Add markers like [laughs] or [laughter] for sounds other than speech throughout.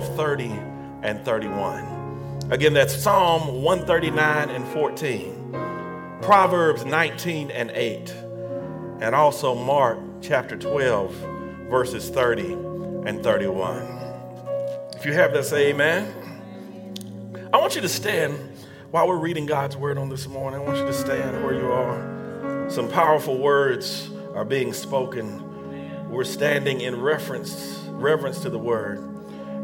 12, 30, and 31. Again, that's Psalm 139 and 14, Proverbs 19 and 8, and also Mark chapter 12, verses 30 and 31. If you have that, say amen. I want you to stand while we're reading God's word on this morning. I want you to stand where you are. Some powerful words are being spoken. We're standing in reference, reverence to the word,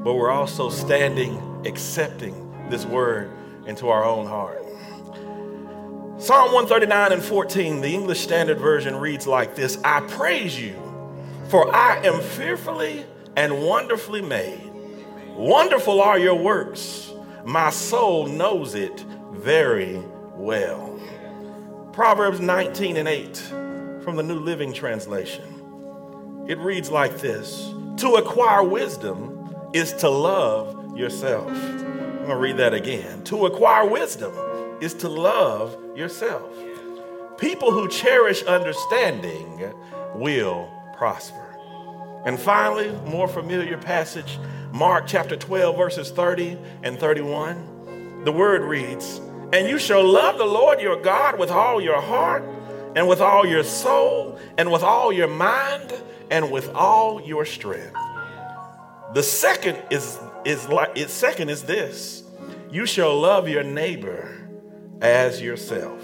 but we're also standing accepting this word into our own heart. Psalm 139 and 14, the English Standard Version reads like this I praise you, for I am fearfully and wonderfully made. Wonderful are your works. My soul knows it very well. Proverbs 19 and 8 from the New Living Translation. It reads like this To acquire wisdom is to love yourself. I'm going to read that again. To acquire wisdom is to love yourself. People who cherish understanding will prosper. And finally, more familiar passage, Mark chapter 12, verses 30 and 31. The word reads, And you shall love the Lord your God with all your heart, and with all your soul, and with all your mind, and with all your strength. The second is, is like second is this you shall love your neighbor as yourself.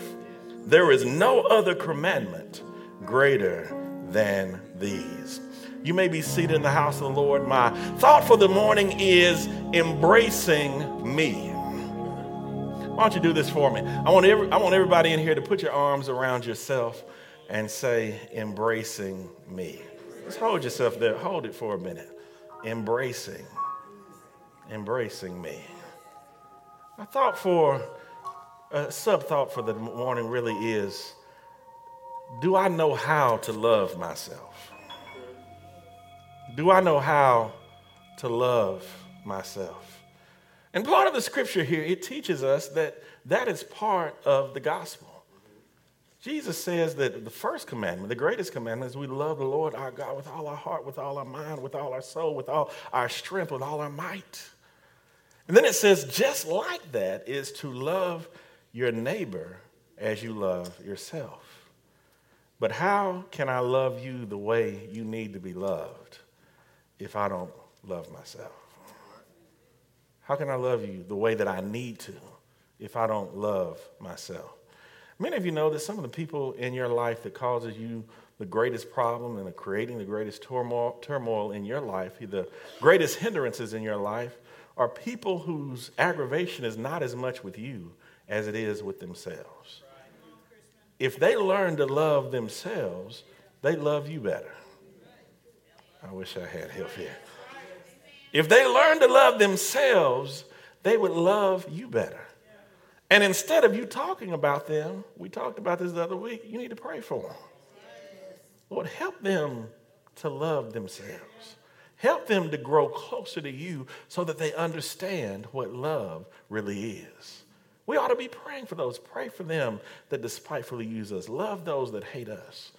There is no other commandment greater than these. You may be seated in the house of the Lord. My thought for the morning is embracing me. Why don't you do this for me? I want, every, I want everybody in here to put your arms around yourself and say, embracing me. Just hold yourself there. Hold it for a minute. Embracing. Embracing me. I thought for a sub thought for the morning really is do I know how to love myself? Do I know how to love myself? And part of the scripture here, it teaches us that that is part of the gospel. Jesus says that the first commandment, the greatest commandment, is we love the Lord our God with all our heart, with all our mind, with all our soul, with all our strength, with all our might. And then it says, just like that is to love your neighbor as you love yourself. But how can I love you the way you need to be loved if I don't love myself? How can I love you the way that I need to if I don't love myself? Many of you know that some of the people in your life that causes you the greatest problem and creating the greatest turmoil, turmoil in your life, the greatest hindrances in your life, are people whose aggravation is not as much with you as it is with themselves. If they learn to love themselves, they love you better. I wish I had help here. If they learn to love themselves, they would love you better. And instead of you talking about them, we talked about this the other week, you need to pray for them. Lord, help them to love themselves. Help them to grow closer to you so that they understand what love really is. We ought to be praying for those. Pray for them that despitefully use us. Love those that hate us.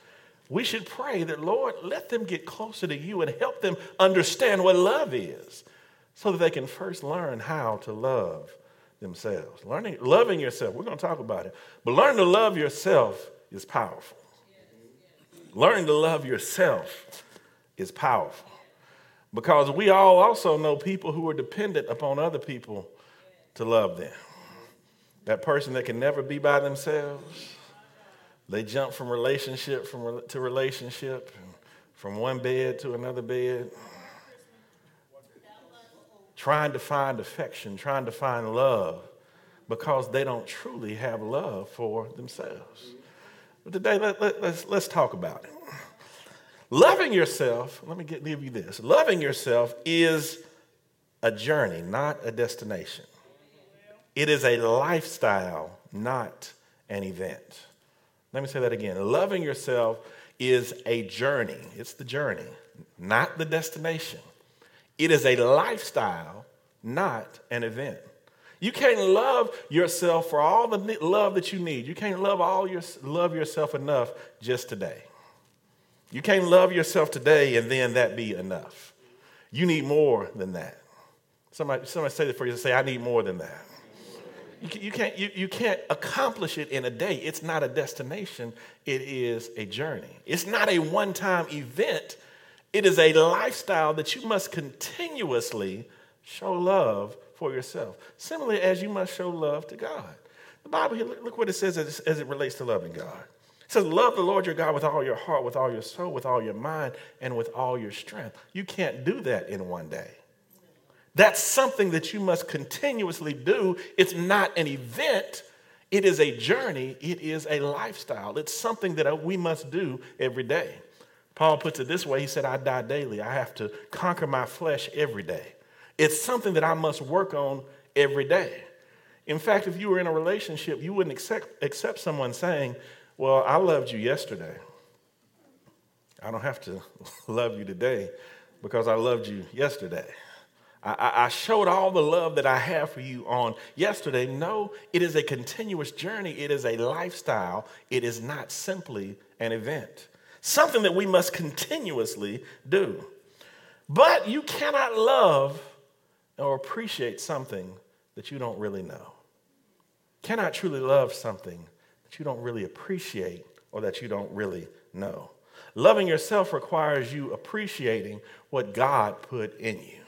We should pray that, Lord, let them get closer to you and help them understand what love is so that they can first learn how to love themselves. Learning, loving yourself, we're going to talk about it, but learning to love yourself is powerful. Learning to love yourself is powerful because we all also know people who are dependent upon other people to love them. That person that can never be by themselves, they jump from relationship from, to relationship, from one bed to another bed, trying to find affection, trying to find love, because they don't truly have love for themselves. But today, let, let, let's, let's talk about it. Loving yourself, let me give you this loving yourself is a journey, not a destination. It is a lifestyle, not an event. Let me say that again. Loving yourself is a journey. It's the journey, not the destination. It is a lifestyle, not an event. You can't love yourself for all the love that you need. You can't love all your love yourself enough just today. You can't love yourself today and then that be enough. You need more than that. Somebody, somebody say that for you say, I need more than that. You, can't, you, you can't accomplish it in a day. It's not a destination, it is a journey. It's not a one time event, it is a lifestyle that you must continuously show love for yourself. Similarly, as you must show love to God. The Bible, here, look what it says as, as it relates to loving God. It says, Love the Lord your God with all your heart, with all your soul, with all your mind, and with all your strength. You can't do that in one day. That's something that you must continuously do. It's not an event, it is a journey, it is a lifestyle. It's something that we must do every day. Paul puts it this way He said, I die daily. I have to conquer my flesh every day. It's something that I must work on every day. In fact, if you were in a relationship, you wouldn't accept, accept someone saying, Well, I loved you yesterday. I don't have to [laughs] love you today because I loved you yesterday. I, I, showed all the love that I have for you on yesterday. No, it is a continuous journey, it is a lifestyle, it is not simply an event. Something that we must continuously do. But you cannot love or appreciate something that you don't really know. Cannot truly love something that you don't really appreciate or that you don't really know. Loving yourself requires you appreciating what God put in you.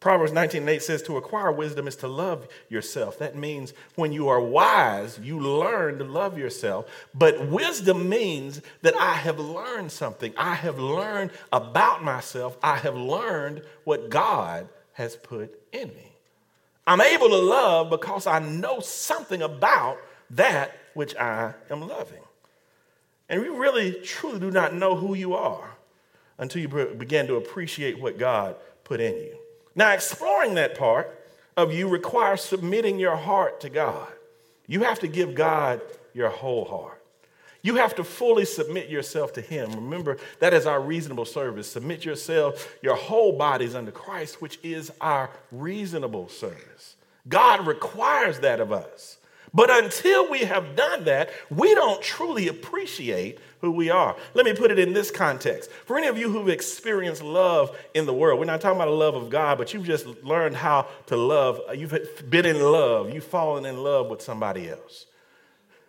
Proverbs 19 8 says, To acquire wisdom is to love yourself. That means when you are wise, you learn to love yourself. But wisdom means that I have learned something. I have learned about myself. I have learned what God has put in me. I'm able to love because I know something about that which I am loving. And you really, truly do not know who you are until you begin to appreciate what God put in you. Now, exploring that part of you requires submitting your heart to God. You have to give God your whole heart. You have to fully submit yourself to Him. Remember, that is our reasonable service. Submit yourself, your whole bodies under Christ, which is our reasonable service. God requires that of us. But until we have done that, we don't truly appreciate who we are. Let me put it in this context. For any of you who've experienced love in the world, we're not talking about the love of God, but you've just learned how to love. You've been in love. You've fallen in love with somebody else.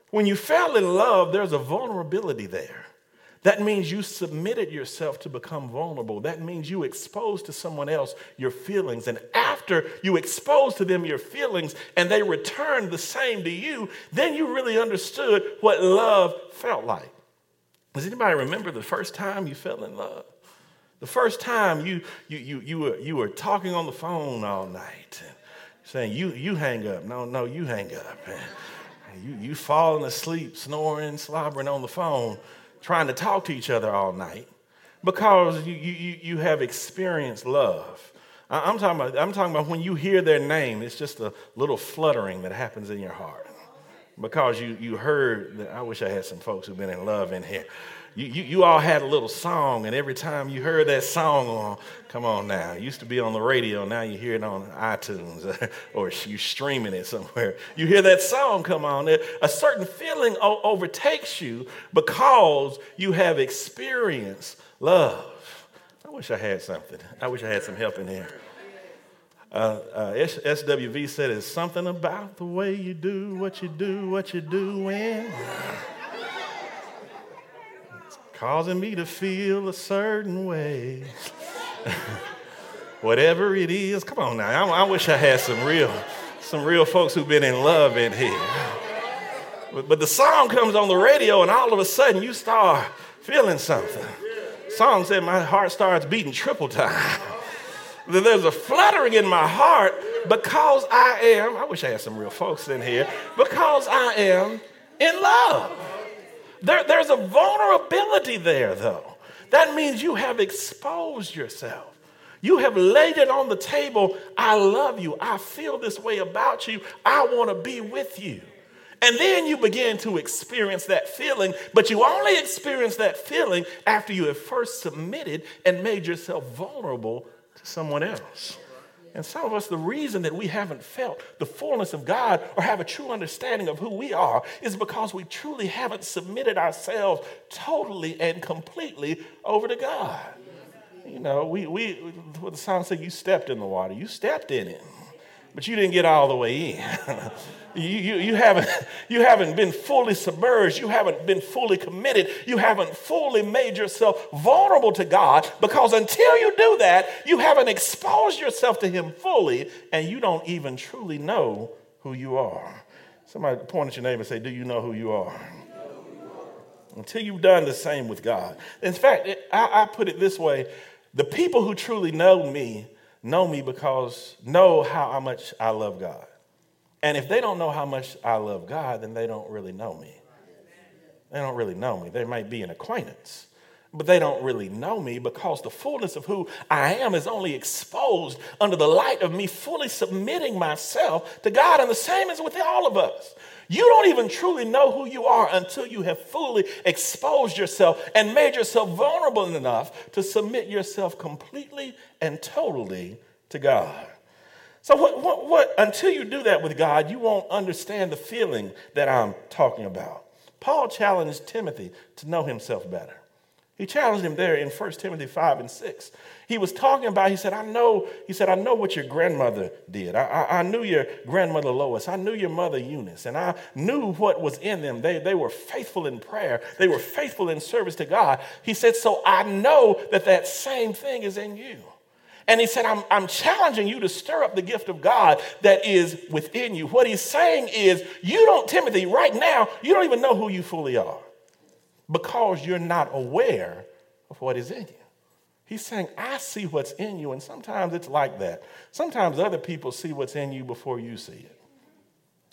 When you fell in love, there's a vulnerability there. That means you submitted yourself to become vulnerable. That means you exposed to someone else your feelings. And after you expose to them your feelings and they return the same to you, then you really understood what love felt like. Does anybody remember the first time you fell in love? The first time you, you, you, you, were, you were talking on the phone all night and saying, you, you hang up. No, no, you hang up. And [laughs] you, you falling asleep, snoring, slobbering on the phone trying to talk to each other all night because you, you, you have experienced love. I'm talking, about, I'm talking about when you hear their name, it's just a little fluttering that happens in your heart because you, you heard that. I wish I had some folks who've been in love in here you, you, you, all had a little song, and every time you heard that song on, come on now, it used to be on the radio, now you hear it on iTunes [laughs] or you're streaming it somewhere. You hear that song come on, a certain feeling overtakes you because you have experienced love. I wish I had something. I wish I had some help in here. Uh, uh, SWV said it's something about the way you do what you do, what you do when causing me to feel a certain way. [laughs] Whatever it is, come on now. I, I, wish I had some real, some real folks who've been in love in here. But, but the song comes on the radio, and all of a sudden you start feeling something. Song said my heart starts beating triple time. [laughs] There's a fluttering in my heart because I am, I wish I had some real folks in here, because I am in love. There, there's a vulnerability there, though. That means you have exposed yourself. You have laid it on the table. I love you. I feel this way about you. I want to be with you. And then you begin to experience that feeling, but you only experience that feeling after you have first submitted and made yourself vulnerable to someone else. And some of us, the reason that we haven't felt the fullness of God or have a true understanding of who we are is because we truly haven't submitted ourselves totally and completely over to God. you know, we, we what the song said, you stepped in the water. You stepped in it, but you didn't get all the way in. [laughs] you, you, you, haven't, you haven't been fully submerged. You haven't been fully committed. You haven't fully made yourself vulnerable to God because until you do that, you haven't exposed yourself to Him fully and you don't even truly know who you are. Somebody point at your neighbor and say, Do you know who you are? Until you've done the same with God. In fact, I, I put it this way the people who truly know me know me because know how much I love God. And if they don't know how much I love God, then they don't really know me. They don't really know me. They might be an acquaintance, but they don't really know me because the fullness of who I am is only exposed under the light of me fully submitting myself to God. And the same is with all of us. You don't even truly know who you are until you have fully exposed yourself and made yourself vulnerable enough to submit yourself completely and totally to God. So, what, what, what, until you do that with God, you won't understand the feeling that I'm talking about. Paul challenged Timothy to know himself better. He challenged him there in 1 Timothy 5 and 6. He was talking about, he said, I know, he said, I know what your grandmother did. I, I, I, knew your grandmother Lois. I knew your mother Eunice. And I knew what was in them. They, they were faithful in prayer. They were faithful in service to God. He said, so I know that that same thing is in you. And he said, I'm, I'm challenging you to stir up the gift of God that is within you. What he's saying is, you don't, Timothy, right now, you don't even know who you fully are because you're not aware of what is in you. He's saying, I see what's in you. And sometimes it's like that. Sometimes other people see what's in you before you see it.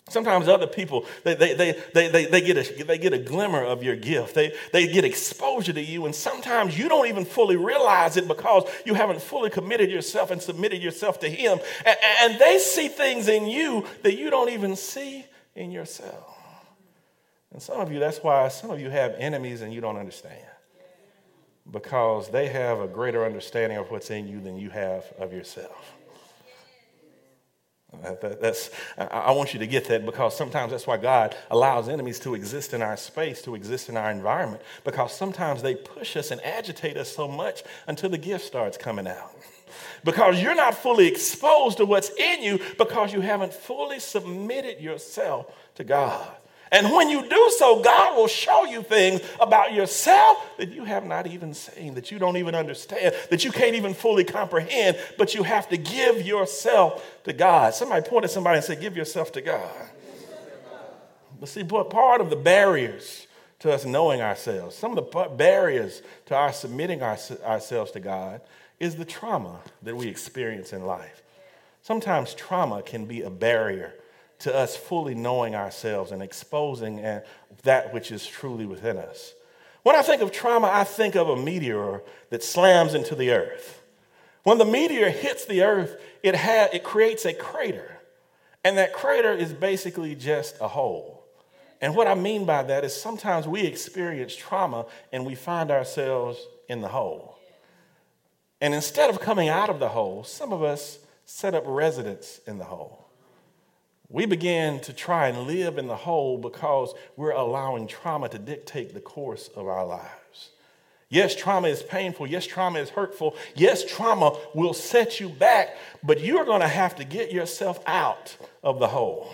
Sometimes other people, they, they, they, they, they, get, a, they get a glimmer of your gift. They, they get exposure to you. And sometimes you don't even fully realize it because you haven't fully committed yourself and submitted yourself to Him. And, and they see things in you that you don't even see in yourself. And some of you, that's why some of you have enemies and you don't understand. Because they have a greater understanding of what's in you than you have of yourself. That's, I want you to get that because sometimes that's why God allows enemies to exist in our space, to exist in our environment, because sometimes they push us and agitate us so much until the gift starts coming out. [laughs] Because you're not fully exposed to what's in you because you haven't fully submitted yourself to God. And when you do so, God will show you things about yourself that you have not even seen, that you don't even understand, that you can't even fully comprehend, but you have to give yourself to God. Somebody point at somebody and say, Give yourself to God. But see, part of the barriers to us knowing ourselves, some of the barriers to our submitting our, ourselves to God is the trauma that we experience in life. Sometimes trauma can be a barrier to us fully knowing ourselves and exposing that which is truly within us. When I think of trauma, I think of a meteor that slams into the earth. When the meteor hits the earth, it, ha- it creates a crater. And that crater is basically just a hole. And what I mean by that is sometimes we experience trauma and we find ourselves in the hole. And instead of coming out of the hole, some of us set up residence in the hole. We begin to try and live in the hole because we're allowing trauma to dictate the course of our lives. Yes, trauma is painful. Yes, trauma is hurtful. Yes, trauma will set you back, but you're going to have to get yourself out of the hole.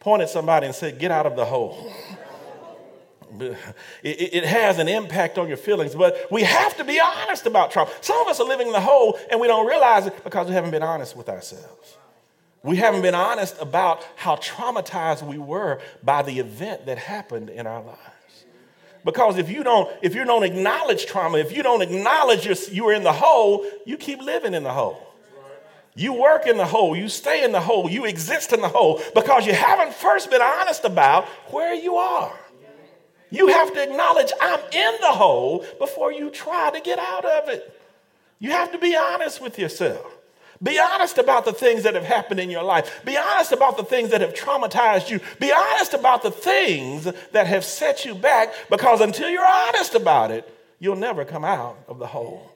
Point at somebody and say, Get out of the hole. [laughs] It, has an impact on your feelings, but we have to be honest about trauma. Some of us are living in the hole and we don't realize it because we haven't been honest with ourselves. We haven't been honest about how traumatized we were by the event that happened in our lives. Because if you don't, if you don't acknowledge trauma, if you don't acknowledge you're, you're in the hole, you keep living in the hole. You work in the hole, you stay in the hole, you exist in the hole because you haven't first been honest about where you are. You have to acknowledge I'm in the hole before you try to get out of it. You have to be honest with yourself. Be honest about the things that have happened in your life. Be honest about the things that have traumatized you. Be honest about the things that have set you back because until you're honest about it, you'll never come out of the hole.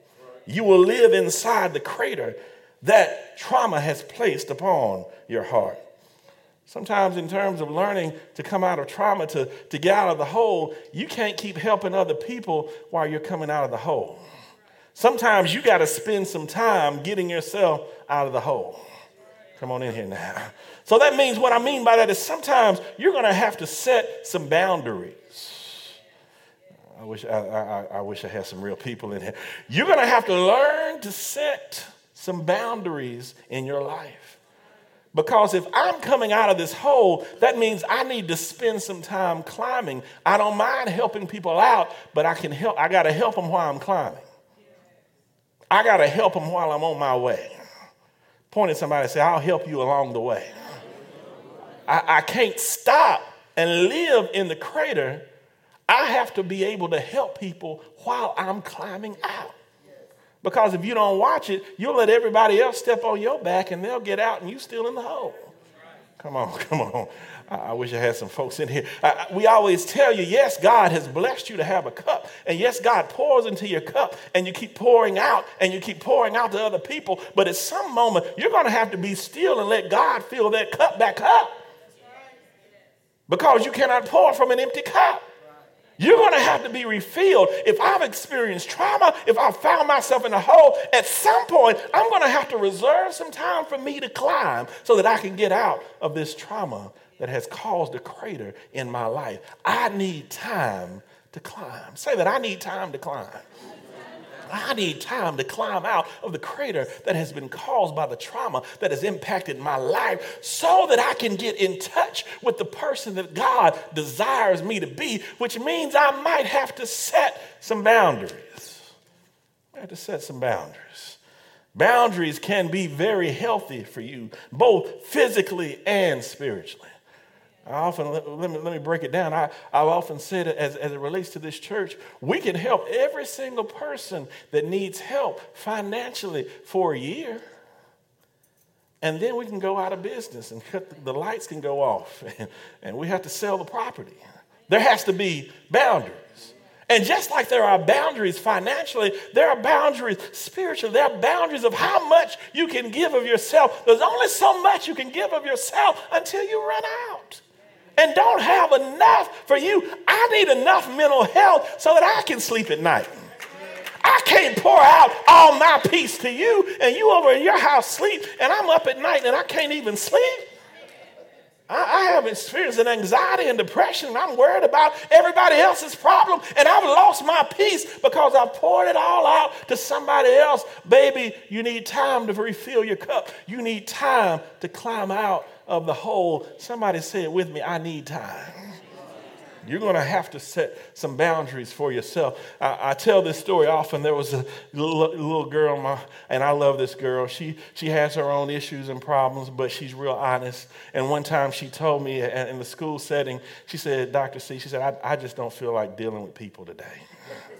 You will live inside the crater that trauma has placed upon your heart. Sometimes, in terms of learning to come out of trauma, to, to get out of the hole, you can't keep helping other people while you're coming out of the hole. Sometimes you got to spend some time getting yourself out of the hole. Come on in here now. So that means what I mean by that is sometimes you're going to have to set some boundaries. I wish I, I, I, wish I had some real people in here. You're going to have to learn to set some boundaries in your life. Because if I'm coming out of this hole, that means I need to spend some time climbing. I don't mind helping people out, but I can help. I got to help them while I'm climbing. I got to help them while I'm on my way. Point at somebody and say, I'll help you along the way. I, I can't stop and live in the crater. I have to be able to help people while I'm climbing out. Because if you don't watch it, you'll let everybody else step on your back and they'll get out and you still in the hole. Come on, [laughs] come on. I wish I had some folks in here. we always tell you, yes, God has blessed you to have a cup. And yes, God pours into your cup and you keep pouring out and you keep pouring out to other people. But at some moment, you're going to have to be still and let God fill that cup back up. Because you cannot pour from an empty cup. You're going to have to be refilled. If I've experienced trauma, if I've found myself in a hole, at some point, I'm going to have to reserve some time for me to climb so that I can get out of this trauma that has caused a crater in my life. I need time to climb. Say that I need time to climb. I need time to climb out of the crater that has been caused by the trauma that has impacted my life so that I can get in touch with the person that God desires me to be, which means I might have to set some boundaries. I have to set some boundaries. Boundaries can be very healthy for you, both physically and spiritually. I often, let, let, me, let me break it down. I, I've often said as, as it relates to this church, we can help every single person that needs help financially for a year. And then we can go out of business and cut, the lights can go off [laughs] and, and we have to sell the property. There has to be boundaries. And just like there are boundaries financially, there are boundaries spiritually. There are boundaries of how much you can give of yourself. There's only so much you can give of yourself until you run out and don't have enough for you. I need enough mental health so that I can sleep at night. I can't pour out all my peace to you and you over in your house sleep and I'm up at night and I can't even sleep. I, have experienced an anxiety and depression and I'm worried about everybody else's problem and I've lost my peace because I poured it all out to somebody else. Baby, you need time to refill your cup. You need time to climb out of the hole. Somebody say it with me I need time. You're going to have to set some boundaries for yourself. I, I tell this story often. There was a little, little girl, my, and I love this girl. She, she has her own issues and problems, but she's real honest. And one time she told me in the school setting, she said, Dr. C, she said, I, I just don't feel like dealing with people today. [laughs]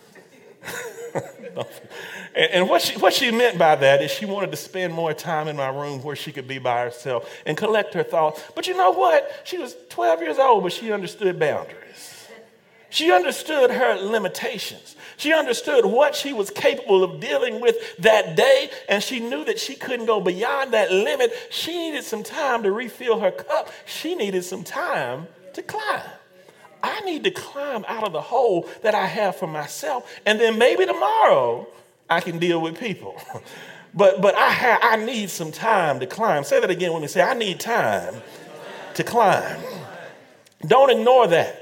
and, and what, she, what she meant by that is she wanted to spend more time in my room where she could be by herself and collect her thoughts. But you know what? She was 12 years old, but she understood boundaries. She understood her limitations. She understood what she was capable of dealing with that day, and she knew that she couldn't go beyond that limit. She needed some time to refill her cup. She needed some time to climb. I need to climb out of the hole that I have for myself, and then maybe tomorrow I can deal with people. [laughs] but but I ha- I need some time to climb. Say that again when me. Say I need time to climb. Don't ignore that.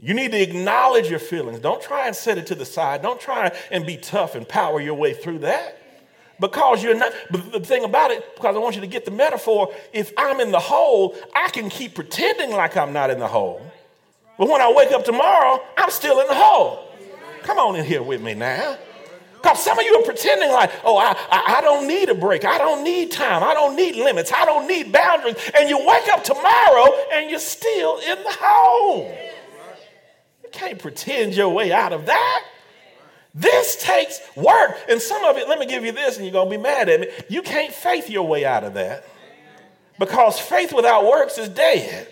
You need to acknowledge your feelings. Don't try and set it to the side. Don't try and be tough and power your way through that. Because you're not, but the thing about it, because I want you to get the metaphor, if I'm in the hole, I can keep pretending like I'm not in the hole. But when I wake up tomorrow, I'm still in the hole. Come on in here with me now. Because some of you are pretending like, oh, I, I, I, don't need a break. I don't need time. I don't need limits. I don't need boundaries. And you wake up tomorrow and you're still in the hole You can't pretend your way out of that. This takes work. And some of it, let me give you this, and you're going to be mad at me. You can't faith your way out of that because faith without works is dead.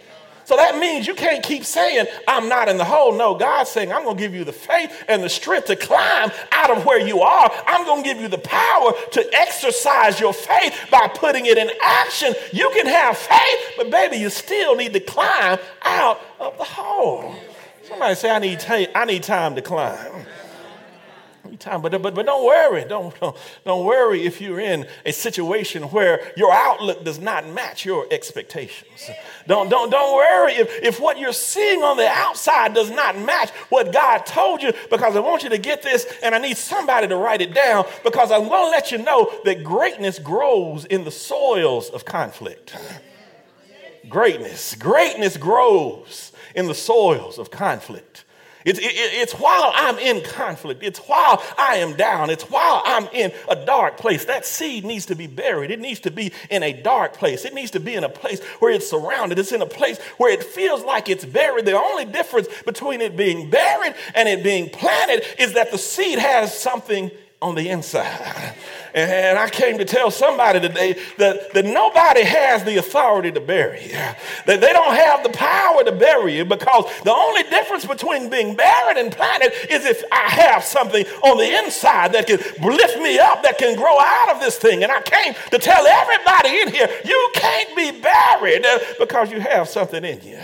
So that means you can't keep saying, I'm not in the hole. No, God's saying, I'm going to give you the faith and the strength to climb out of where you are. I'm going to give you the power to exercise your faith by putting it in action. You can have faith, but baby, you still need to climb out of the hole. Somebody say, I need, I need time to climb. Time. But, but, but don't worry. Don't, don't, don't worry if you're in a situation where your outlook does not match your expectations. Don't, don't, don't worry if, if what you're seeing on the outside does not match what God told you, because I want you to get this and I need somebody to write it down because I'm going to let you know that greatness grows in the soils of conflict. Greatness, greatness grows in the soils of conflict. It's, it, it's while I'm in conflict. It's while I am down. It's while I'm in a dark place. That seed needs to be buried. It needs to be in a dark place. It needs to be in a place where it's surrounded. It's in a place where it feels like it's buried. The only difference between it being buried and it being planted is that the seed has something on the inside. And I came to tell somebody today that, that nobody has the authority to bury you, that they don't have the power to bury you because the only difference between being buried and planted is if I have something on the inside that can lift me up, that can grow out of this thing. And I came to tell everybody in here, you can't be buried uh, because you have something in you.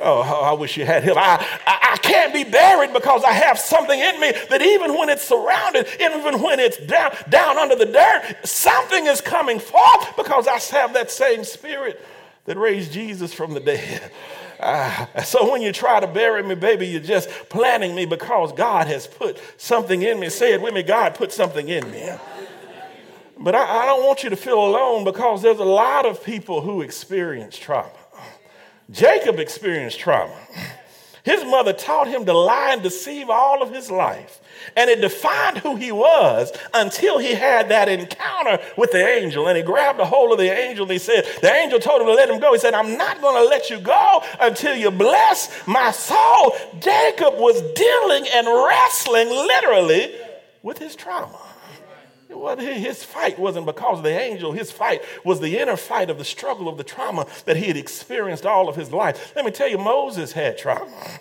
Oh, I wish you had him. I, I, I, can't be buried because I have something in me that even when it's surrounded, even when it's down, down under the dirt, something is coming forth because I have that same spirit that raised Jesus from the dead. Uh, so when you try to bury me, baby, you're just planning me because God has put something in me. Say it with me God put something in me. But I, I don't want you to feel alone because there's a lot of people who experience trauma. Jacob experienced trauma. His mother taught him to lie and deceive all of his life. And it defined who he was until he had that encounter with the angel. And he grabbed a hold of the angel and he said, The angel told him to let him go. He said, I'm not going to let you go until you bless my soul. Jacob was dealing and wrestling literally with his trauma. Well, his fight wasn't because of the angel. His fight was the inner fight of the struggle of the trauma that he had experienced all of his life. Let me tell you, Moses had trauma.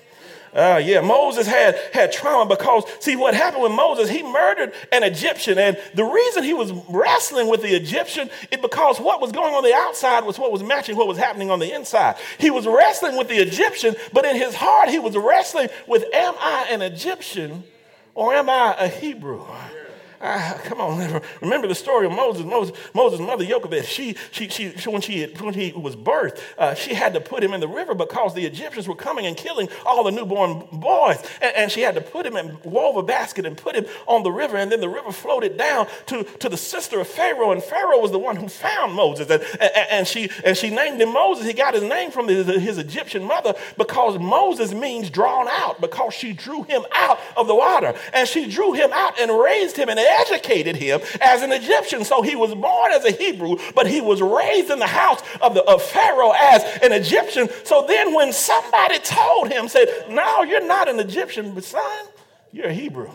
Uh, yeah, Moses had, had trauma because, see, what happened with Moses, he murdered an Egyptian. And the reason he was wrestling with the Egyptian is because what was going on the outside was what was matching what was happening on the inside. He was wrestling with the Egyptian, but in his heart, he was wrestling with, am I an Egyptian or am I a Hebrew? Ah, come on, remember the story of Moses. Moses, Moses' mother Jochebed, she, she, she, when, she, when he was birthed, uh, she had to put him in the river because the Egyptians were coming and killing all the newborn boys. And, and she had to put him and wove a basket and put him on the river. And then the river floated down to, to the sister of Pharaoh. And Pharaoh was the one who found Moses. And, and, and she, and she named him Moses. He got his name from his, his Egyptian mother because Moses means drawn out, because she drew him out of the water. And she drew him out and raised him and educated him as an Egyptian. So he was born as a Hebrew, but he was raised in the house of, the, of Pharaoh as an Egyptian. So then when somebody told him, said, No, you're not an Egyptian, but son, you're a Hebrew.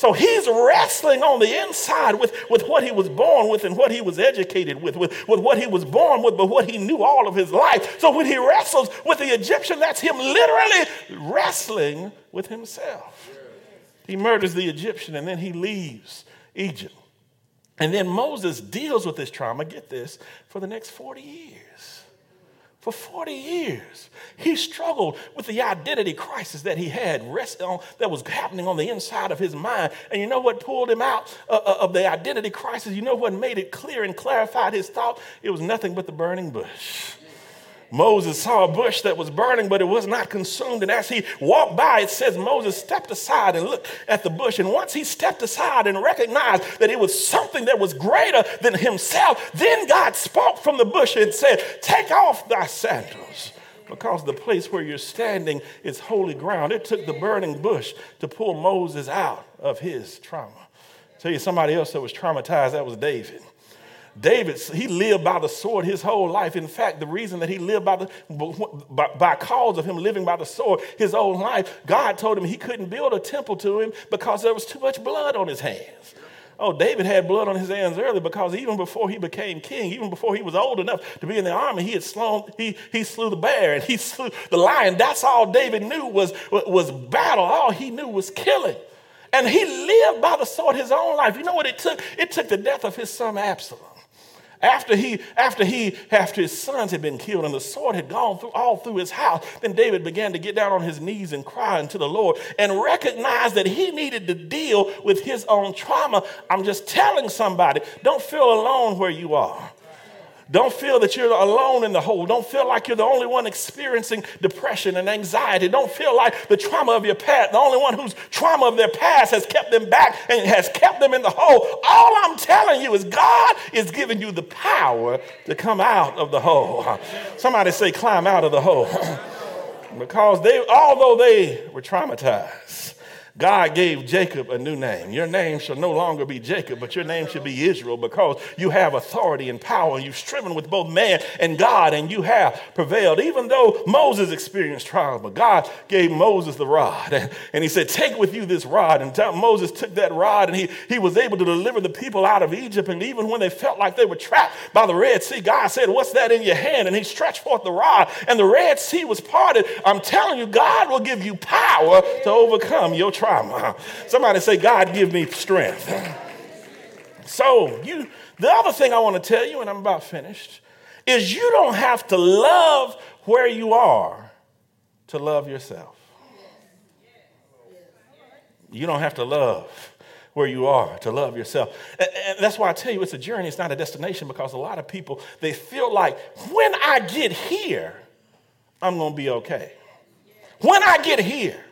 So he's wrestling on the inside with, with what he was born with and what he was educated with, with, with what he was born with, but what he knew all of his life. So when he wrestles with the Egyptian, that's him literally wrestling with himself. He murders the Egyptian and then he leaves Egypt. And then Moses deals with this trauma, get this, for the next 40 years. For 40 years, he struggled with the identity crisis that he had on, that was happening on the inside of his mind. And you know what pulled him out uh, uh of the identity crisis? You know what made it clear and clarified his thought? It was nothing but the burning bush. Moses saw a bush that was burning, but it was not consumed. And as he walked by, it says Moses stepped aside and looked at the bush. And once he stepped aside and recognized that it was something that was greater than himself, then God spoke from the bush and said, Take off thy sandals. Because the place where you're standing is holy ground. It took the burning bush to pull Moses out of his trauma. Tell you somebody else that was traumatized, that was David. David, he lived by the sword his whole life. In fact, the reason that he lived by the by, by cause of him living by the sword his whole life, God told him he couldn't build a temple to him because there was too much blood on his hands. Oh, David had blood on his hands early because even before he became king, even before he was old enough to be in the army, he had slain, he, he slew the bear and he [laughs] slew the lion. That's all David knew was, was battle. All he knew was killing. And he lived by the sword his own life. You know what it took? It took the death of his son Absalom. After he, after he, after his sons had been killed and the sword had gone through all through his house, then David began to get down on his knees and cry unto the Lord and recognize that he needed to deal with his own trauma. I'm just telling somebody, don't feel alone where you are. Don't feel that you're alone in the hole. Don't feel like you're the only one experiencing depression and anxiety. Don't feel like the trauma of your past, the only one whose trauma of their past has kept them back and has kept them in the hole. All I'm telling you is God is giving you the power to come out of the hole. Somebody say, climb out of the hole. [clears throat] because they, although they were traumatized, God gave Jacob a new name. Your name shall no longer be Jacob, but your name shall be Israel because you have authority and power and you've striven with both man and God and you have prevailed. Even though Moses experienced trials, but God gave Moses the rod. And, [laughs] and he said, Take with you this rod. And Moses took that rod and he, he was able to deliver the people out of Egypt. And even when they felt like they were trapped by the Red Sea, God said, What's that in your hand? And he stretched forth the rod and the Red Sea was parted. I'm telling you, God will give you power to overcome your trauma. Somebody say, God, give me strength. So, you, the other thing I want to tell you, and I'm about finished, is you don't have to love where you are to love yourself. You don't have to love where you are to love yourself. And that's why I tell you it's a journey, it's not a destination because a lot of people they feel like when I get here, I'm going to be okay. When I get here,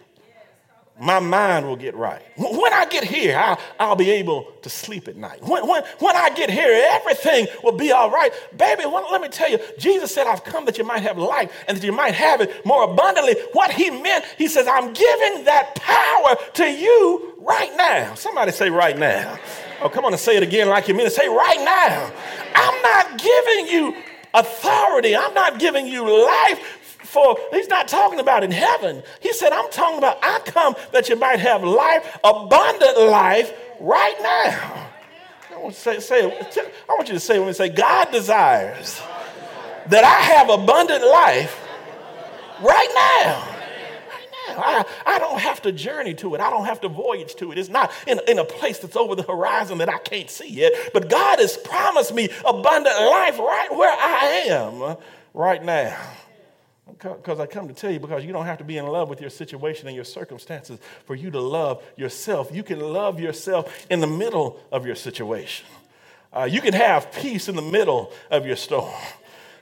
my mind will get right. When I get here, I'll, I'll, be able to sleep at night. When, when, when I get here, everything will be all right. Baby, when, let me tell you, Jesus said, I've come that you might have life and that you might have it more abundantly. What he meant, he says, I'm giving that power to you right now. Somebody say, right now. Oh, come on and say it again like you mean it. Say, right now. I'm not giving you authority. I'm not giving you life for he's not talking about in heaven. He said, I'm talking about I come that you might have life, abundant life right now. I want, say, say, I want you to say when we say, God desires that I have abundant life right now. I, I don't have to journey to it. I don't have to voyage to it. It's not in, in a place that's over the horizon that I can't see yet. But God has promised me abundant life right where I am uh, right now. Because I come to tell you, because you don't have to be in love with your situation and your circumstances for you to love yourself. You can love yourself in the middle of your situation. Uh, you can have peace in the middle of your storm.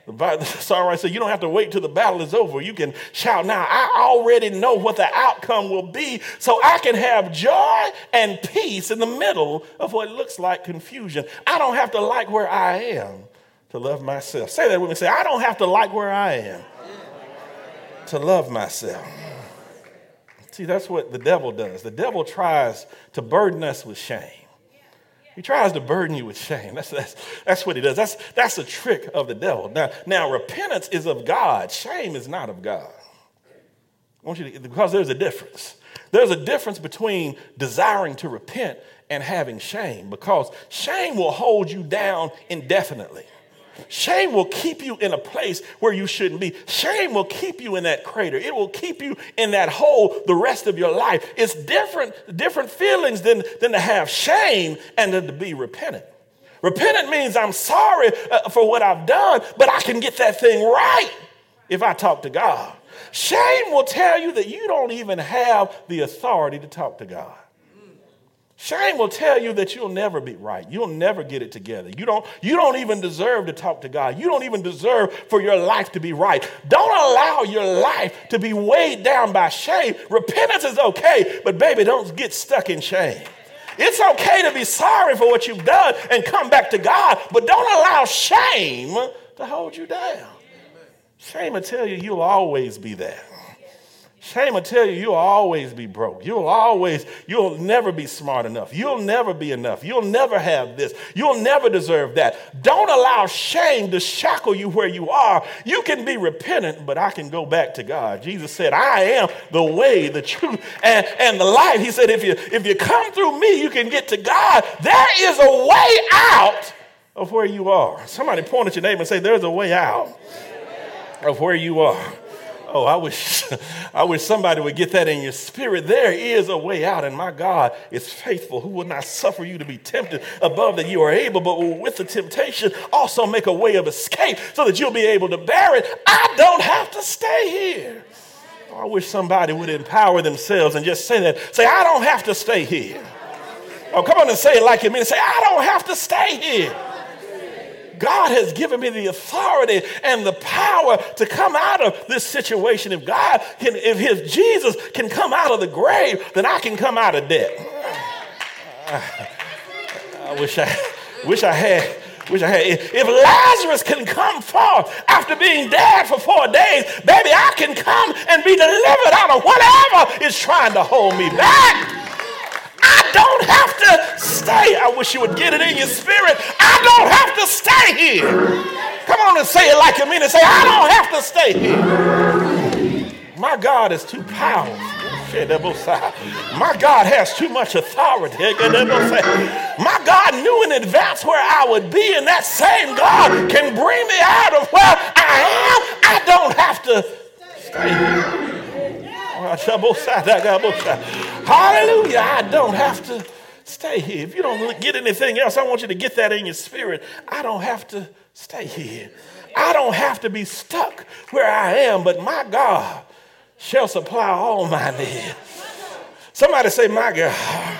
The songwriter [laughs] said, You don't have to wait till the battle is over. You can shout now. I already know what the outcome will be, so I can have joy and peace in the middle of what looks like confusion. I don't have to like where I am to love myself. Say that with me. Say, I don't have to like where I am to love myself. See, that's what the devil does. The devil tries to burden us with shame. He tries to burden you with shame. That's, that's, that's what he does. That's, that's a trick of the devil. Now, now, repentance is of God, shame is not of God. I want you to, because there's a difference. There's a difference between desiring to repent and having shame, because shame will hold you down indefinitely. Shame will keep you in a place where you shouldn't be. Shame will keep you in that crater. It will keep you in that hole the rest of your life. It's different, different feelings than, than to have shame and then to be repentant. Repentant means I'm sorry uh, for what I've done, but I can get that thing right if I talk to God. Shame will tell you that you don't even have the authority to talk to God. Shame will tell you that you'll never be right. You'll never get it together. You don't, you don't even deserve to talk to God. You don't even deserve for your life to be right. Don't allow your life to be weighed down by shame. Repentance is okay, but baby, don't get stuck in shame. It's okay to be sorry for what you've done and come back to God, but don't allow shame to hold you down. Shame will tell you you'll always be there. Shame will tell you you'll always be broke. You'll always, you'll never be smart enough. You'll never be enough. You'll never have this. You'll never deserve that. Don't allow shame to shackle you where you are. You can be repentant, but I can go back to God. Jesus said, I am the way, the truth, and, and the life. He said, if you if you come through me, you can get to God. There is a way out of where you are. Somebody point at your neighbor and say, There's a way out of where you are. Oh, I wish, [laughs] I wish somebody would get that in your spirit. There is a way out, and my God is faithful, who will not suffer you to be tempted above that you are able, but with the temptation also make a way of escape so that you'll be able to bear it. I don't have to stay here. Oh, I wish somebody would empower themselves and just say that. Say, I don't have to stay here. Oh, come on and say it like you mean it. Say, I don't have to stay here. God has given me the authority and the power to come out of this situation. If God can, if his Jesus can come out of the grave, then I can come out of debt. I wish I wish I had wish I had. If Lazarus can come forth after being dead for four days, baby, I can come and be delivered out of whatever is trying to hold me back. I don't have to stay. I wish you would get it in your spirit. I don't have to stay here. Come on and say it like you mean it. Say, I don't have to stay here. My God is too powerful. My God has too much authority. My God knew in advance where I would be, and that same God can bring me out of where I am. I don't have to stay here. Hallelujah. I don't have to stay here. If you don't get anything else, I want you to get that in your spirit. I don't have to stay here. I don't have to be stuck where I am, but my God shall supply all my needs. Somebody say, My God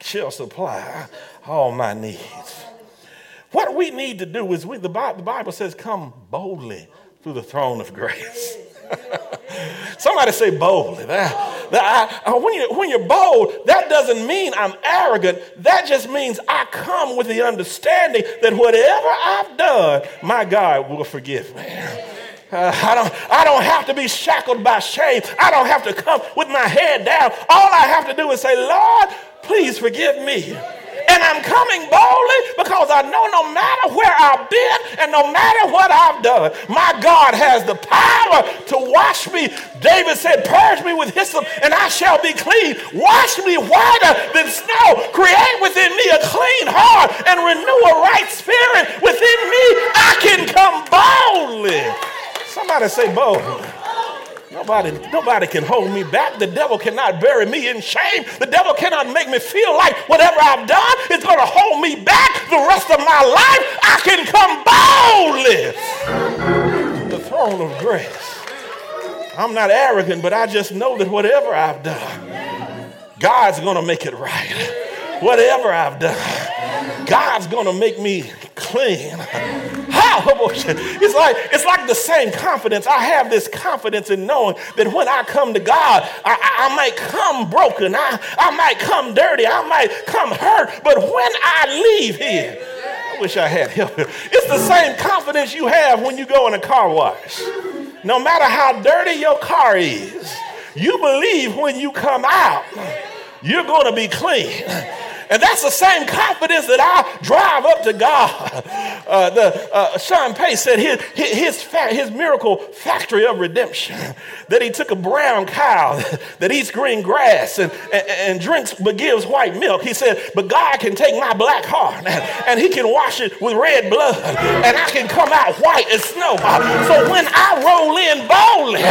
shall supply all my needs. What we need to do is, we, the Bible says, come boldly through the throne of grace. [laughs] Somebody say boldly. That, that I, when, you, when you're bold, that doesn't mean I'm arrogant. That just means I come with the understanding that whatever I've done, my God will forgive me. Uh, I, don't, I don't have to be shackled by shame. I don't have to come with my head down. All I have to do is say, Lord, please forgive me. And I'm coming boldly because I know no matter where I've been and no matter what I've done, my God has the power to wash me. David said, Purge me with hyssop and I shall be clean. Wash me whiter than snow. Create within me a clean heart and renew a right spirit within me. I can come boldly. Somebody say boldly. Nobody, nobody can hold me back. The devil cannot bury me in shame. The devil cannot make me feel like whatever I've done is going to hold me back the rest of my life. I can come boldly to the throne of grace. I'm not arrogant, but I just know that whatever I've done, God's going to make it right. Whatever I've done, God's to make me clean. It's like, it's like the same confidence. I have this confidence in knowing that when I come to God, I, I, I might come broken, I, I might come dirty, I might come hurt, but when I leave here, I wish I had help. It's the same confidence you have when you go in a car wash. No matter how dirty your car is, you believe when you come out, you're going to be clean. And that's the same confidence that I drive up to God. [laughs] Uh, the, uh, Sean Pace said his, his, his miracle factory of redemption, [laughs] that he took a brown cow [laughs] that eats green grass and, and, and, drinks but gives white milk. He said, but God can take my black heart and he can wash it with red blood and I can come out white as snow. So when I roll in boldly,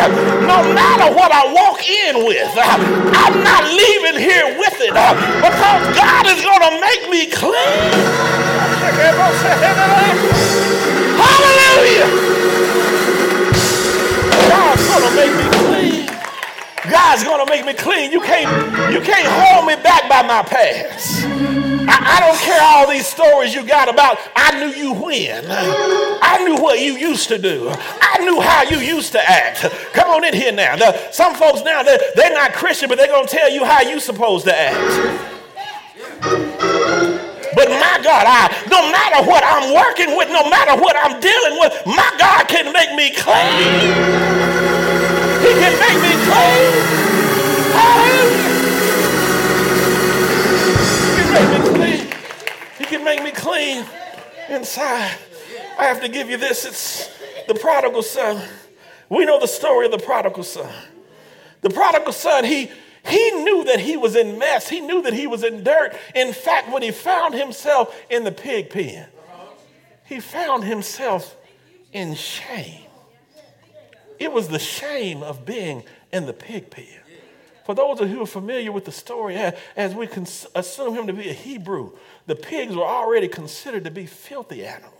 no matter what I walk in with, I'm not leaving here with it because God God is going to make me clean. Hallelujah. God's going to make me clean. God's going to make me clean. You can't, you can't hold me back by my past. I, I, don't care all these stories you got about I knew you when. I knew what you used to do. I knew how you used to act. Come on in here now. The, some folks now, they're, they're not Christian, but they're going to tell you how you supposed to act. But my God, I, no matter what I'm working with, no matter what I'm dealing with, my God can make me clean. He can make me clean. He can make me clean. He can make me clean inside. I have to give you this. It's the prodigal son. We know the story of the prodigal son. The prodigal son, he he knew that he was in mess. He knew that he was in dirt. In fact, when he found himself in the pig pen, he found himself in shame. It was the shame of being in the pig pen. For those of you who are familiar with the story, as we assume him to be a Hebrew, the pigs were already considered to be filthy animals.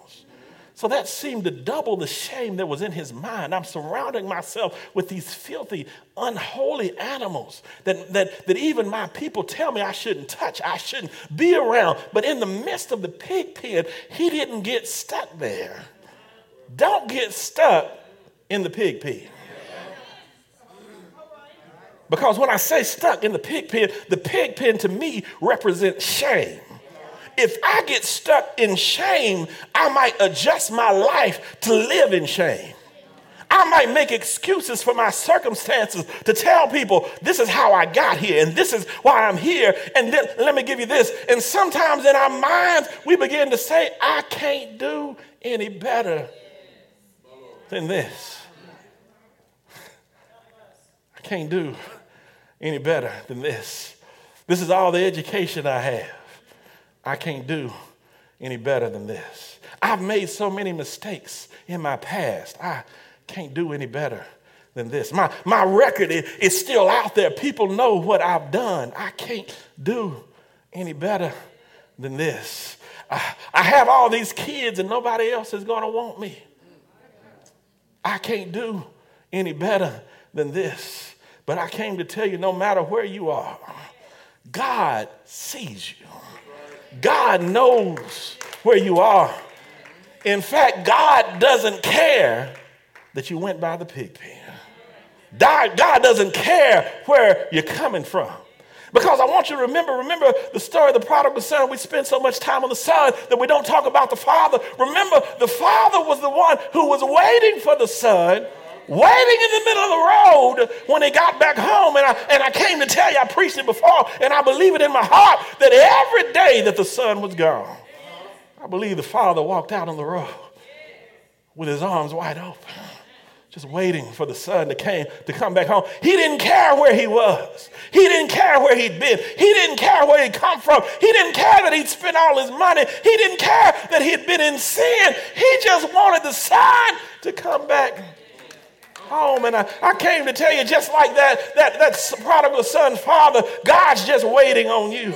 So that seemed to double the shame that was in his mind. I'm surrounding myself with these filthy, unholy animals that, that, that even my people tell me I shouldn't touch, I shouldn't be around. But in the midst of the pig pen, he didn't get stuck there. Don't get stuck in the pig pen. Because when I say stuck in the pig pen, the pig pen to me represents shame if I get stuck in shame, I might adjust my life to live in shame. I might make excuses for my circumstances to tell people this is how I got here and this is why I'm here. And then let me give you this. And sometimes in our minds, we begin to say, I can't do any better than this. I can't do any better than this. This is all the education I have. I can't do any better than this. I've made so many mistakes in my past. I can't do any better than this. My, my record is, is still out there. People know what I've done. I can't do any better than this. I, I have all these kids and nobody else is going to want me. I can't do any better than this. But I came to tell you no matter where you are, God sees you. God knows where you are. In fact, God doesn't care that you went by the pig pen. God, doesn't care where you're coming from. Because I want you to remember, remember the story of the prodigal son. We spend so much time on the son that we don't talk about the father. Remember, the father was the one who was waiting for the son waiting in the middle of the road when he got back home. And I, and I came to tell you, I preached it before, and I believe it in my heart that every day that the son was gone, I believe the father walked out on the road with his arms wide open. Just waiting for the son to, came, to come back home. He didn't care where he was. He didn't care where he'd been. He didn't care where he'd come from. He didn't care that he'd spent all his money. He didn't care that he'd been in sin. He just wanted the son to come back home. And I, I came to tell you just like that, that, that prodigal son's father, God's just waiting on you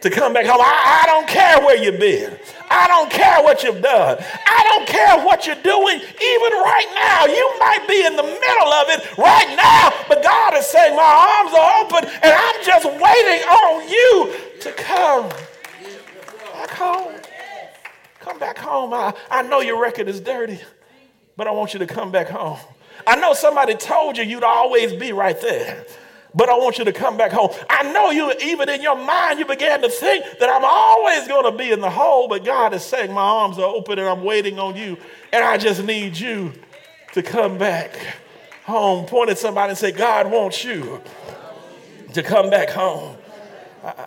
to come back home. I, I don't care where you've been. I don't care what you've done. I don't care what you're doing, even right now. You might be in the middle of it right now, but God is saying, My arms are open, and I'm just waiting on you to come back home. Come back home. I, I know your record is dirty, but I want you to come back home. I know somebody told you you'd always be right there, but I want you to come back home. I know you, even in your mind, you began to think that I'm always going to be in the hole, but God is saying, My arms are open and I'm waiting on you, and I just need you to come back home. Point at somebody and say, God wants you to come back home.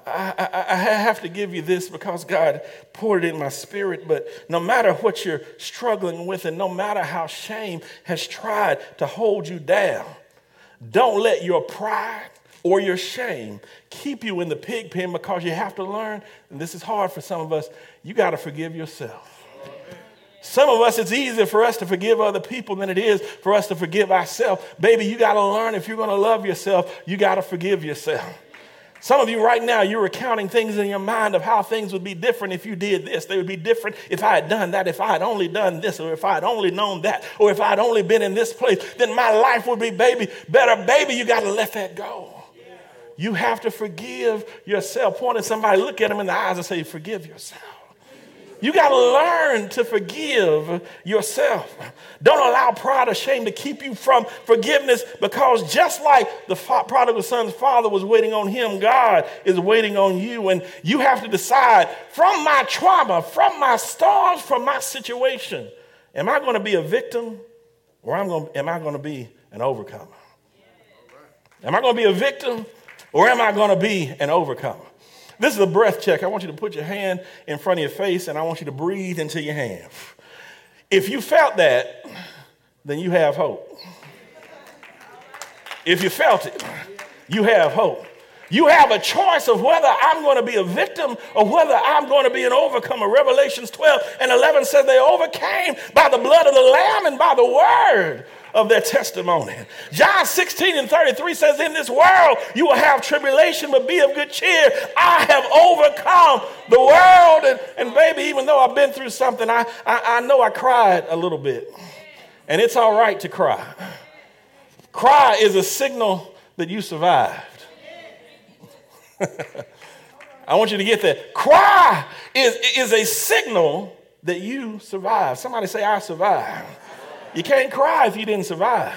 I, I, I, have to give you this because God poured it in my spirit. But no matter what you're struggling with, and no matter how shame has tried to hold you down, don't let your pride or your shame keep you in the pig pen because you have to learn, and this is hard for some of us, you got to forgive yourself. Some of us, it's easier for us to forgive other people than it is for us to forgive ourselves. Baby, you got to learn if you're going to love yourself, you got to forgive yourself. Some of you right now, you're recounting things in your mind of how things would be different if you did this. They would be different if I had done that, if I had only done this, or if I had only known that, or if I had only been in this place, then my life would be baby better. Baby, you got to let that go. You have to forgive yourself. Point at somebody, look at them in the eyes and say, Forgive yourself. You got to learn to forgive yourself. Don't allow pride or shame to keep you from forgiveness because just like the prodigal son's father was waiting on him, God is waiting on you. And you have to decide from my trauma, from my storms, from my situation, am I going to be a victim or am I going to be an overcomer? Am I going to be a victim or am I going to be an overcomer? This is a breath check. I want you to put your hand in front of your face and I want you to breathe into your hand. If you felt that, then you have hope. If you felt it, you have hope. You have a choice of whether I'm going to be a victim or whether I'm going to be an overcomer. Revelations 12 and 11 says they overcame by the blood of the Lamb and by the word of their testimony. John 16 and 33 says, In this world you will have tribulation, but be of good cheer. I have overcome the world. And, and baby, even though I've been through something, I, I, I know I cried a little bit. And it's all right to cry. Cry is a signal that you survived. [laughs] I want you to get that. Cry is, is a signal that you survived. Somebody say, I survived. You can't cry if you didn't survive.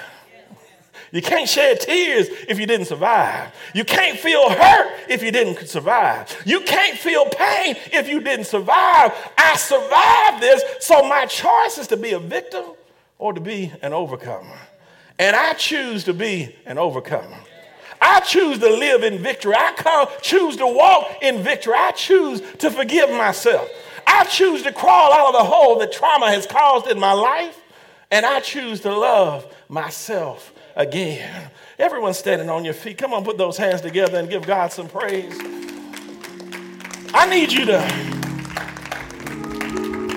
You can't shed tears if you didn't survive. You can't feel hurt if you didn't survive. You can't feel pain if you didn't survive. I survived this, so my choice is to be a victim or to be an overcomer. And I choose to be an overcomer. I choose to live in victory. I come, choose to walk in victory. I choose to forgive myself. I choose to crawl out of the hole that trauma has caused in my life, and I choose to love myself again. Everyone standing on your feet, come on, put those hands together and give God some praise. I need you to,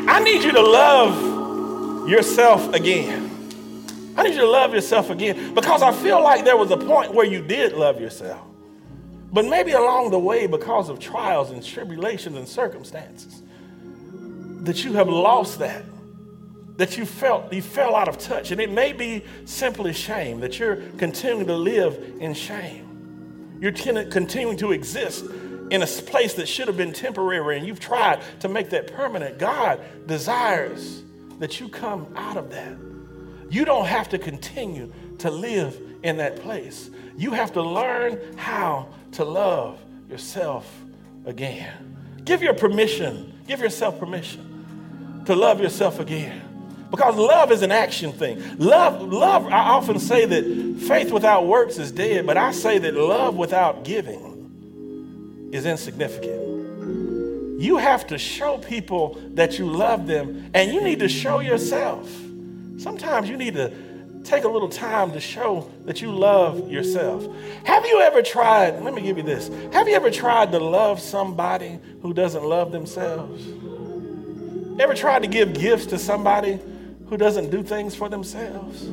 I need you to love yourself again. I need you to love yourself again because I feel like there was a point where you did love yourself. But maybe along the way, because of trials and tribulations and circumstances, that you have lost that, that you felt you fell out of touch. And it may be simply shame, that you're continuing to live in shame. You're continuing to exist in a place that should have been temporary, and you've tried to make that permanent. God desires that you come out of that. You don't have to continue to live in that place. You have to learn how to love yourself again. Give your permission, give yourself permission to love yourself again. Because love is an action thing. Love, love, I often say that faith without works is dead, but I say that love without giving is insignificant. You have to show people that you love them, and you need to show yourself. Sometimes you need to take a little time to show that you love yourself. Have you ever tried, let me give you this, have you ever tried to love somebody who doesn't love themselves? Ever tried to give gifts to somebody who doesn't do things for themselves?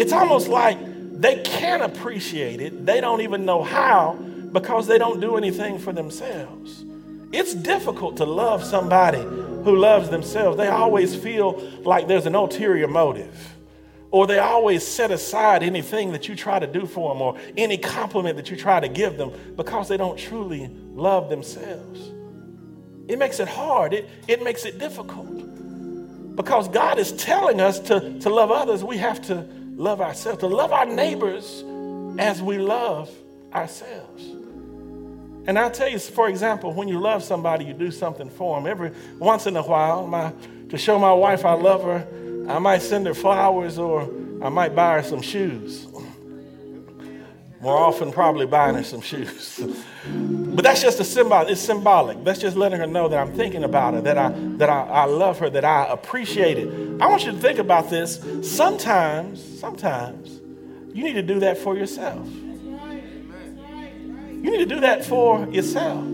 It's almost like they can't appreciate it. They don't even know how because they don't do anything for themselves. It's difficult to love somebody who loves themselves. They always feel like there's an ulterior motive. Or they always set aside anything that you try to do for them or any compliment that you try to give them because they don't truly love themselves. It makes it hard, it, it makes it difficult. Because God is telling us to, to love others, we have to love ourselves, to love our neighbors as we love ourselves. And I'll tell you, for example, when you love somebody, you do something for them. Every once in a while, my, to show my wife I love her, I might send her flowers or I might buy her some shoes. More often, probably buying her some shoes. [laughs] but that's just a symbol. It's symbolic. That's just letting her know that I'm thinking about her, that I that I, I love her, that I appreciate it. I want you to think about this. Sometimes, sometimes, you need to do that for yourself. You need to do that for yourself.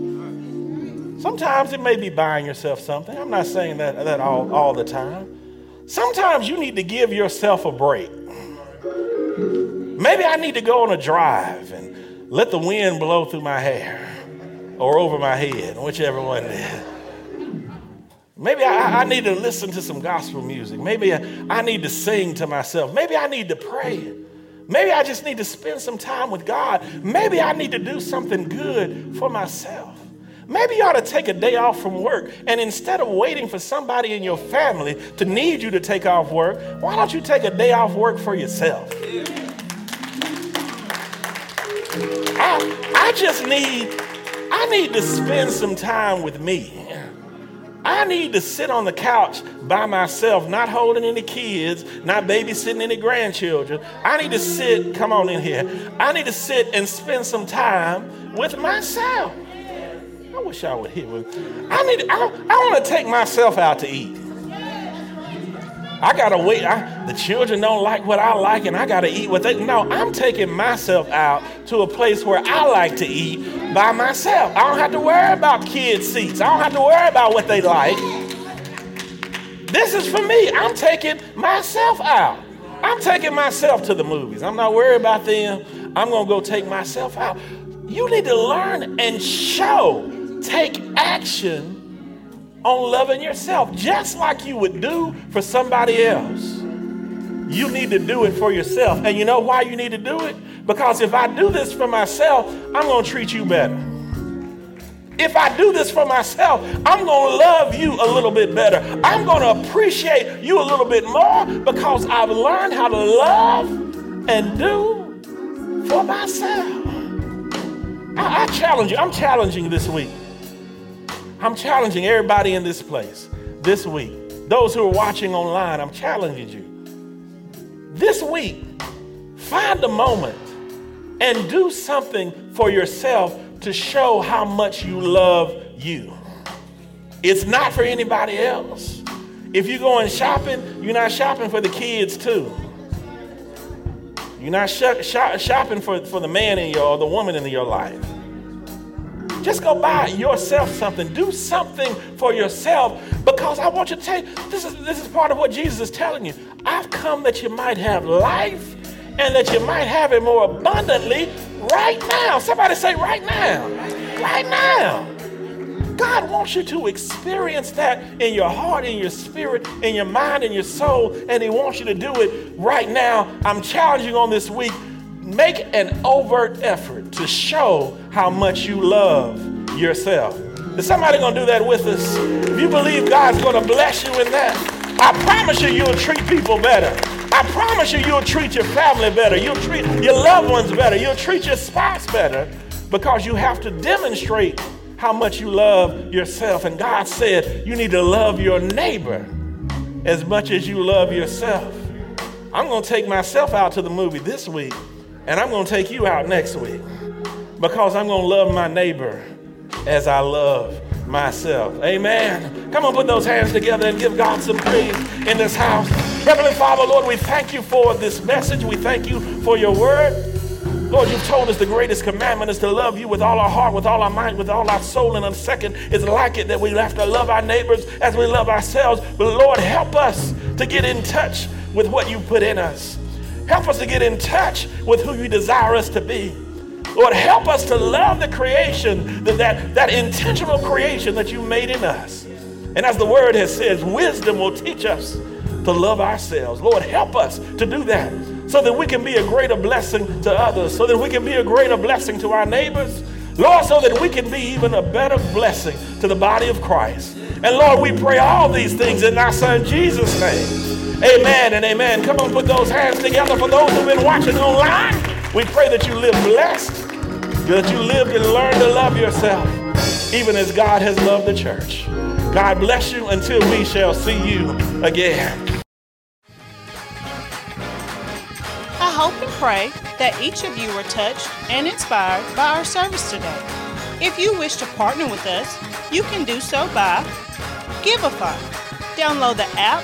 Sometimes it may be buying yourself something. I'm not saying that, that all, all the time. Sometimes you need to give yourself a break. Maybe I need to go on a drive and let the wind blow through my hair or over my head, whichever one it is. Maybe I, I, need to listen to some gospel music. Maybe I, I need to sing to myself. Maybe I need to pray. Maybe I just need to spend some time with God. Maybe I need to do something good for myself. Maybe you ought to take a day off from work and instead of waiting for somebody in your family to need you to take off work, why don't you take a day off work for yourself? I, I just need, I need to spend some time with me. I need to sit on the couch by myself, not holding any kids, not babysitting any grandchildren. I need to sit, come on in here. I need to sit and spend some time with myself. I wish I would hear. I need. I, I want to take myself out to eat. I gotta wait. I, the children don't like what I like, and I gotta eat what they. No, I'm taking myself out to a place where I like to eat by myself. I don't have to worry about kids' seats. I don't have to worry about what they like. This is for me. I'm taking myself out. I'm taking myself to the movies. I'm not worried about them. I'm to go take myself out. You need to learn and show, take action on loving yourself, just like you would do for somebody else. You need to do it for yourself. And you know why you need to do it? Because if I do this for myself, I'm going to treat you better. If I do this for myself, I'm going to love you a little bit better. I'm going to appreciate you a little bit more because I've learned how to love and do for myself. I, I challenge you. I'm challenging this week. I'm challenging everybody in this place this week. Those who are watching online, I'm challenging you. This week, find a moment and do something for yourself to show how much you love you. It's not for anybody else. If you're going shopping, you're not shopping for the kids too. You're not sh- sh- shopping for, for the man in your or the woman in your life. Just go buy yourself something. Do something for yourself because I want you to take this is this is part of what Jesus is telling you. I've come that you might have life and that you might have it more abundantly right now. Somebody say right now. Right now. God wants you to experience that in your heart, in your spirit, in your mind, in your soul, and He wants you to do it right now. I'm challenging on this week make an overt effort to show how much you love yourself. Is somebody gonna do that with us? If you believe God's gonna bless you in that, I promise you, you'll treat people better. I promise you, you'll treat your family better. You'll treat your loved ones better. You'll treat your spouse better because you have to demonstrate how much you love yourself. And God said you need to love your neighbor as much as you love yourself. I'm going to take myself out to the movie this week and I'm going to take you out next week because I'm going to love my neighbor as I love myself. Amen. Come on, put those hands together and give God some praise in this house. Heavenly Father, Lord, we thank you for this message. We thank you for your word. Lord, you've told us the greatest commandment is to love you with all our heart, with all our mind, with all our soul. And a second is like it that we have to love our neighbors as we love ourselves. But Lord, help us to get in touch with what you put in us. Help us to get in touch with who you desire us to be. Lord, help us to love the creation, that, that, that intentional creation that you made in us. And as the word has said, wisdom will teach us to love ourselves. Lord, help us to do that so that we can be a greater blessing to others, so that we can be a greater blessing to our neighbors. Lord, so that we can be even a better blessing to the body of Christ. And Lord, we pray all these things in our son Jesus' name. Amen and amen. Come on, put those hands together for those who've been watching online. We pray that you live blessed, that you live and learn to love yourself, even as God has loved the church. God bless you until we shall see you again. I hope and pray that each of you were touched and inspired by our service today. If you wish to partner with us, you can do so by Givelify. Download the app